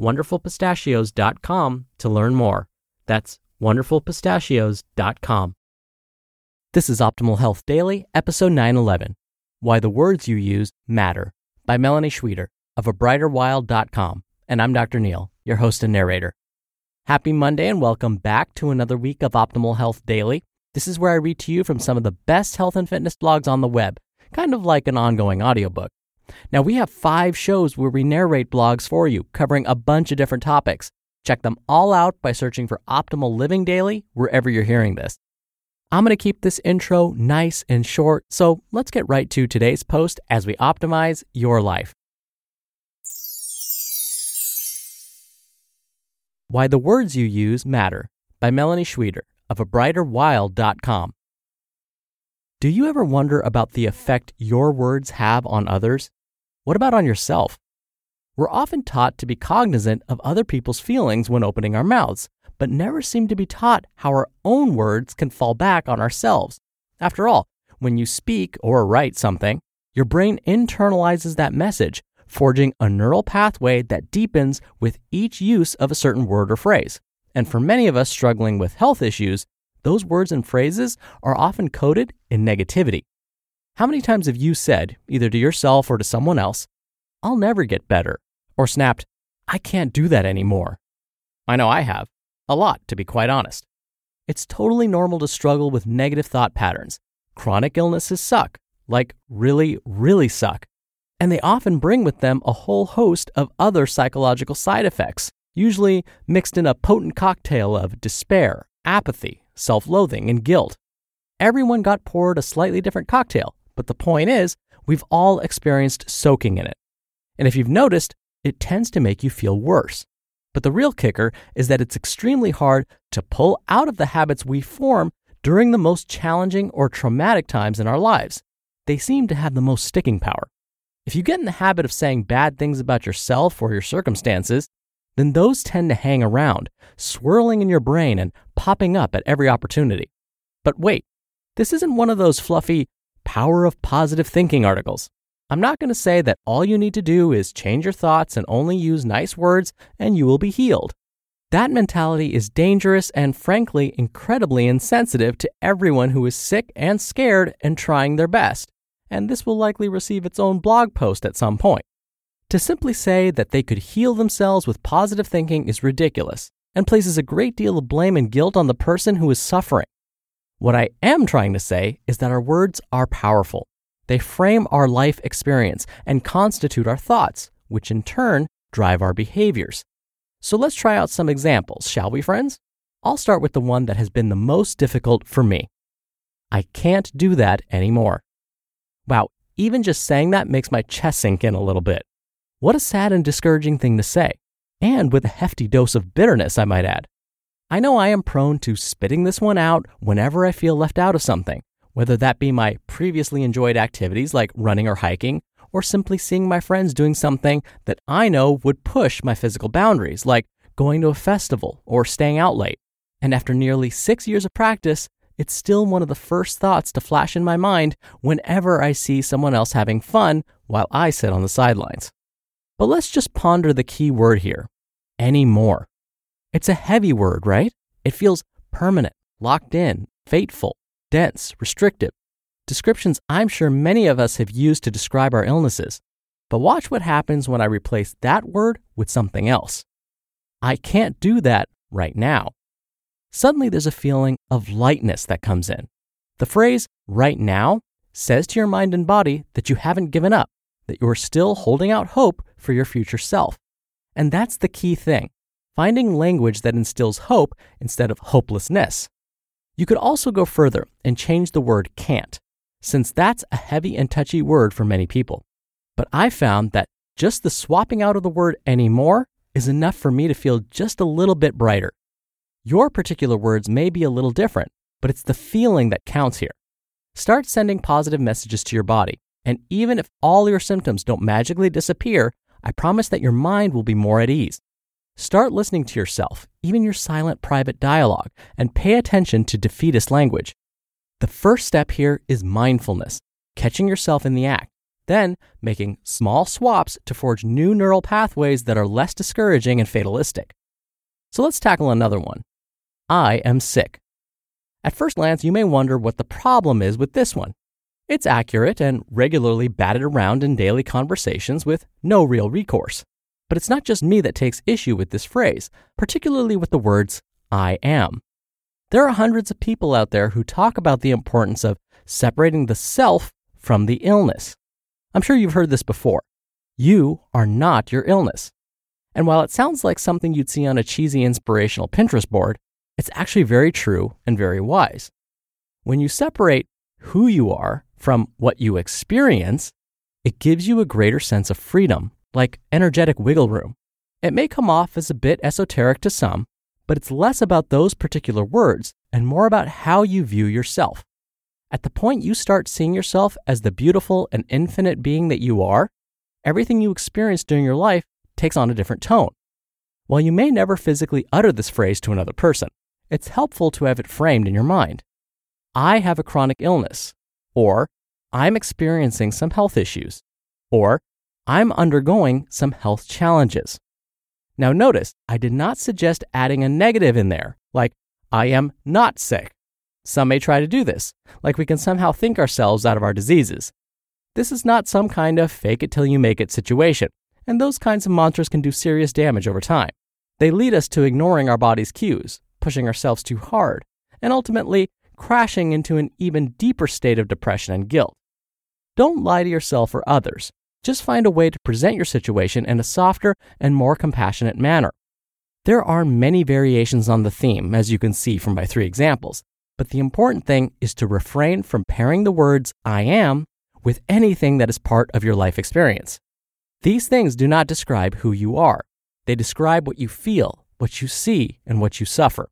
wonderfulpistachios.com to learn more. That's wonderfulpistachios.com. This is Optimal Health Daily, episode 911 Why the Words You Use Matter by Melani Schweder of abrighterwild.com. And I'm Dr. Neal, your host and narrator. Happy Monday and welcome back to another week of Optimal Health Daily. This is where I read to you from some of the best health and fitness blogs on the web, kind of like an ongoing audiobook. Now, we have five shows where we narrate blogs for you, covering a bunch of different topics. Check them all out by searching for Optimal Living Daily wherever you're hearing this. I'm going to keep this intro nice and short, so let's get right to today's post as we optimize your life. Why the Words You Use Matter by Melani Schweder of abrighterwild.com. Do you ever wonder about the effect your words have on others? What about on yourself? We're often taught to be cognizant of other people's feelings when opening our mouths, but never seem to be taught how our own words can fall back on ourselves. After all, when you speak or write something, your brain internalizes that message, forging a neural pathway that deepens with each use of a certain word or phrase. And for many of us struggling with health issues, those words and phrases are often coded in negativity. How many times have you said, either to yourself or to someone else, I'll never get better, or snapped, I can't do that anymore? I know I have. A lot, to be quite honest. It's totally normal to struggle with negative thought patterns. Chronic illnesses suck, like really, really suck. And they often bring with them a whole host of other psychological side effects, usually mixed in a potent cocktail of despair, apathy, self loathing, and guilt. Everyone got poured a slightly different cocktail, but the point is, we've all experienced soaking in it. And if you've noticed, it tends to make you feel worse. But the real kicker is that it's extremely hard to pull out of the habits we form during the most challenging or traumatic times in our lives. They seem to have the most sticking power. If you get in the habit of saying bad things about yourself or your circumstances, then those tend to hang around, swirling in your brain and popping up at every opportunity. But wait, this isn't one of those fluffy power of positive thinking articles. I'm not going to say that all you need to do is change your thoughts and only use nice words and you will be healed. That mentality is dangerous and, frankly, incredibly insensitive to everyone who is sick and scared and trying their best. And this will likely receive its own blog post at some point. To simply say that they could heal themselves with positive thinking is ridiculous and places a great deal of blame and guilt on the person who is suffering. What I am trying to say is that our words are powerful. They frame our life experience and constitute our thoughts, which in turn drive our behaviors. So let's try out some examples, shall we, friends? I'll start with the one that has been the most difficult for me. I can't do that anymore. Wow, even just saying that makes my chest sink in a little bit. What a sad and discouraging thing to say, and with a hefty dose of bitterness, I might add. I know I am prone to spitting this one out whenever I feel left out of something, whether that be my previously enjoyed activities like running or hiking, or simply seeing my friends doing something that I know would push my physical boundaries, like going to a festival or staying out late. And after nearly six years of practice, it's still one of the first thoughts to flash in my mind whenever I see someone else having fun while I sit on the sidelines. But let's just ponder the key word here anymore. It's a heavy word, right? It feels permanent, locked in, fateful, dense, restrictive. Descriptions I'm sure many of us have used to describe our illnesses. But watch what happens when I replace that word with something else. I can't do that right now. Suddenly, there's a feeling of lightness that comes in. The phrase right now says to your mind and body that you haven't given up, that you are still holding out hope for your future self. And that's the key thing finding language that instills hope instead of hopelessness. You could also go further and change the word can't, since that's a heavy and touchy word for many people. But I found that just the swapping out of the word anymore is enough for me to feel just a little bit brighter. Your particular words may be a little different, but it's the feeling that counts here. Start sending positive messages to your body, and even if all your symptoms don't magically disappear, I promise that your mind will be more at ease. Start listening to yourself, even your silent private dialogue, and pay attention to defeatist language. The first step here is mindfulness, catching yourself in the act, then making small swaps to forge new neural pathways that are less discouraging and fatalistic. So let's tackle another one. I am sick. At first glance, you may wonder what the problem is with this one. It's accurate and regularly batted around in daily conversations with no real recourse. But it's not just me that takes issue with this phrase, particularly with the words I am. There are hundreds of people out there who talk about the importance of separating the self from the illness. I'm sure you've heard this before. You are not your illness. And while it sounds like something you'd see on a cheesy inspirational Pinterest board, it's actually very true and very wise. When you separate who you are from what you experience, it gives you a greater sense of freedom, like energetic wiggle room. It may come off as a bit esoteric to some, but it's less about those particular words and more about how you view yourself. At the point you start seeing yourself as the beautiful and infinite being that you are, everything you experience during your life takes on a different tone. While you may never physically utter this phrase to another person, it's helpful to have it framed in your mind. I have a chronic illness, or I'm experiencing some health issues, or I'm undergoing some health challenges. Now, notice I did not suggest adding a negative in there, like I am not sick. Some may try to do this, like we can somehow think ourselves out of our diseases. This is not some kind of fake it till you make it situation, and those kinds of mantras can do serious damage over time. They lead us to ignoring our body's cues, pushing ourselves too hard, and ultimately crashing into an even deeper state of depression and guilt. Don't lie to yourself or others. Just find a way to present your situation in a softer and more compassionate manner. There are many variations on the theme, as you can see from my three examples, but the important thing is to refrain from pairing the words I am with anything that is part of your life experience. These things do not describe who you are, they describe what you feel, what you see, and what you suffer.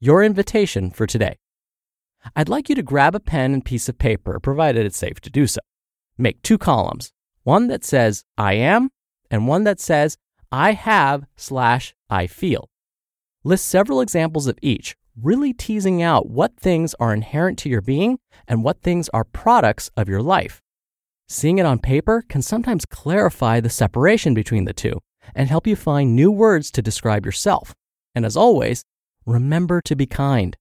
Your invitation for today I'd like you to grab a pen and piece of paper, provided it's safe to do so. Make two columns one that says I am, and one that says I have slash I feel. List several examples of each, really teasing out what things are inherent to your being and what things are products of your life. Seeing it on paper can sometimes clarify the separation between the two and help you find new words to describe yourself. And as always, remember to be kind.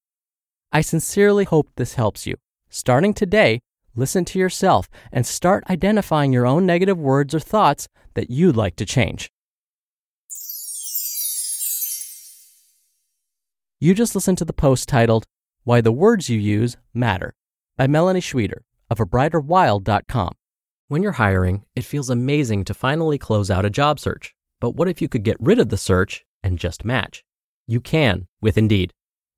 I sincerely hope this helps you. Starting today, listen to yourself and start identifying your own negative words or thoughts that you'd like to change. You just listened to the post titled, Why the Words You Use Matter by Melani Schweder of abrighterwild.com. When you're hiring, it feels amazing to finally close out a job search. But what if you could get rid of the search and just match? You can with Indeed.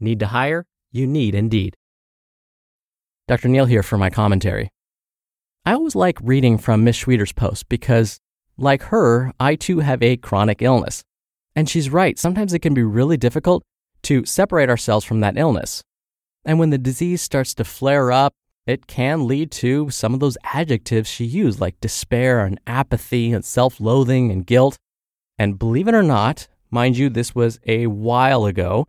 Need to hire? You need Indeed. Dr. Neal here for my commentary. I always like reading from Miss Schweder's post because, like her, I too have a chronic illness. And she's right, sometimes it can be really difficult to separate ourselves from that illness. And when the disease starts to flare up, it can lead to some of those adjectives she used, like despair and apathy and self loathing and guilt. And believe it or not, mind you, this was a while ago,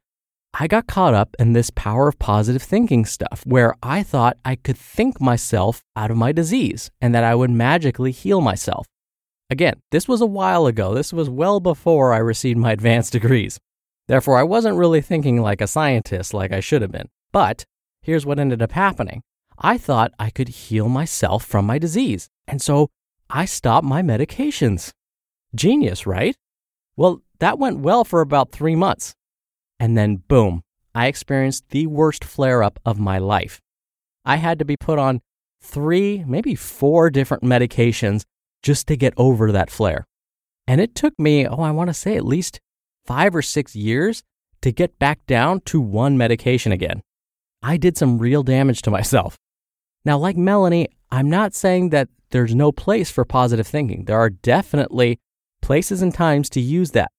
I got caught up in this power of positive thinking stuff where I thought I could think myself out of my disease and that I would magically heal myself. Again, this was a while ago. This was well before I received my advanced degrees. Therefore, I wasn't really thinking like a scientist like I should have been. But here's what ended up happening I thought I could heal myself from my disease. And so I stopped my medications. Genius, right? Well, that went well for about three months. And then, boom, I experienced the worst flare up of my life. I had to be put on three, maybe four different medications just to get over that flare. And it took me, oh, I want to say at least five or six years to get back down to one medication again. I did some real damage to myself. Now, like Melani, I'm not saying that there's no place for positive thinking. There are definitely places and times to use that.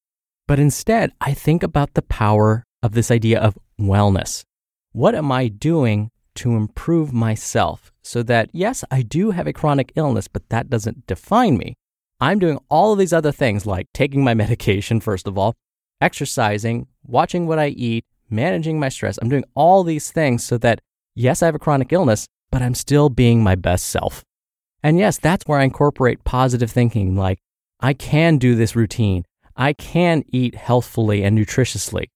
But instead, I think about the power of this idea of wellness. What am I doing to improve myself so that, yes, I do have a chronic illness, but that doesn't define me? I'm doing all of these other things like taking my medication, first of all, exercising, watching what I eat, managing my stress. I'm doing all these things so that, yes, I have a chronic illness, but I'm still being my best self. And yes, that's where I incorporate positive thinking like, I can do this routine. I can eat healthfully and nutritiously.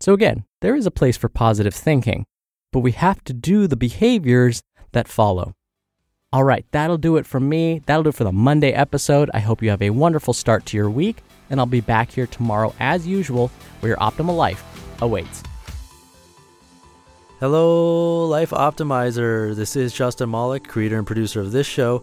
So, again, there is a place for positive thinking, but we have to do the behaviors that follow. All right, that'll do it for me. That'll do it for the Monday episode. I hope you have a wonderful start to your week, and I'll be back here tomorrow as usual where your optimal life awaits. Hello, Life Optimizer. This is Justin Malik, creator and producer of this show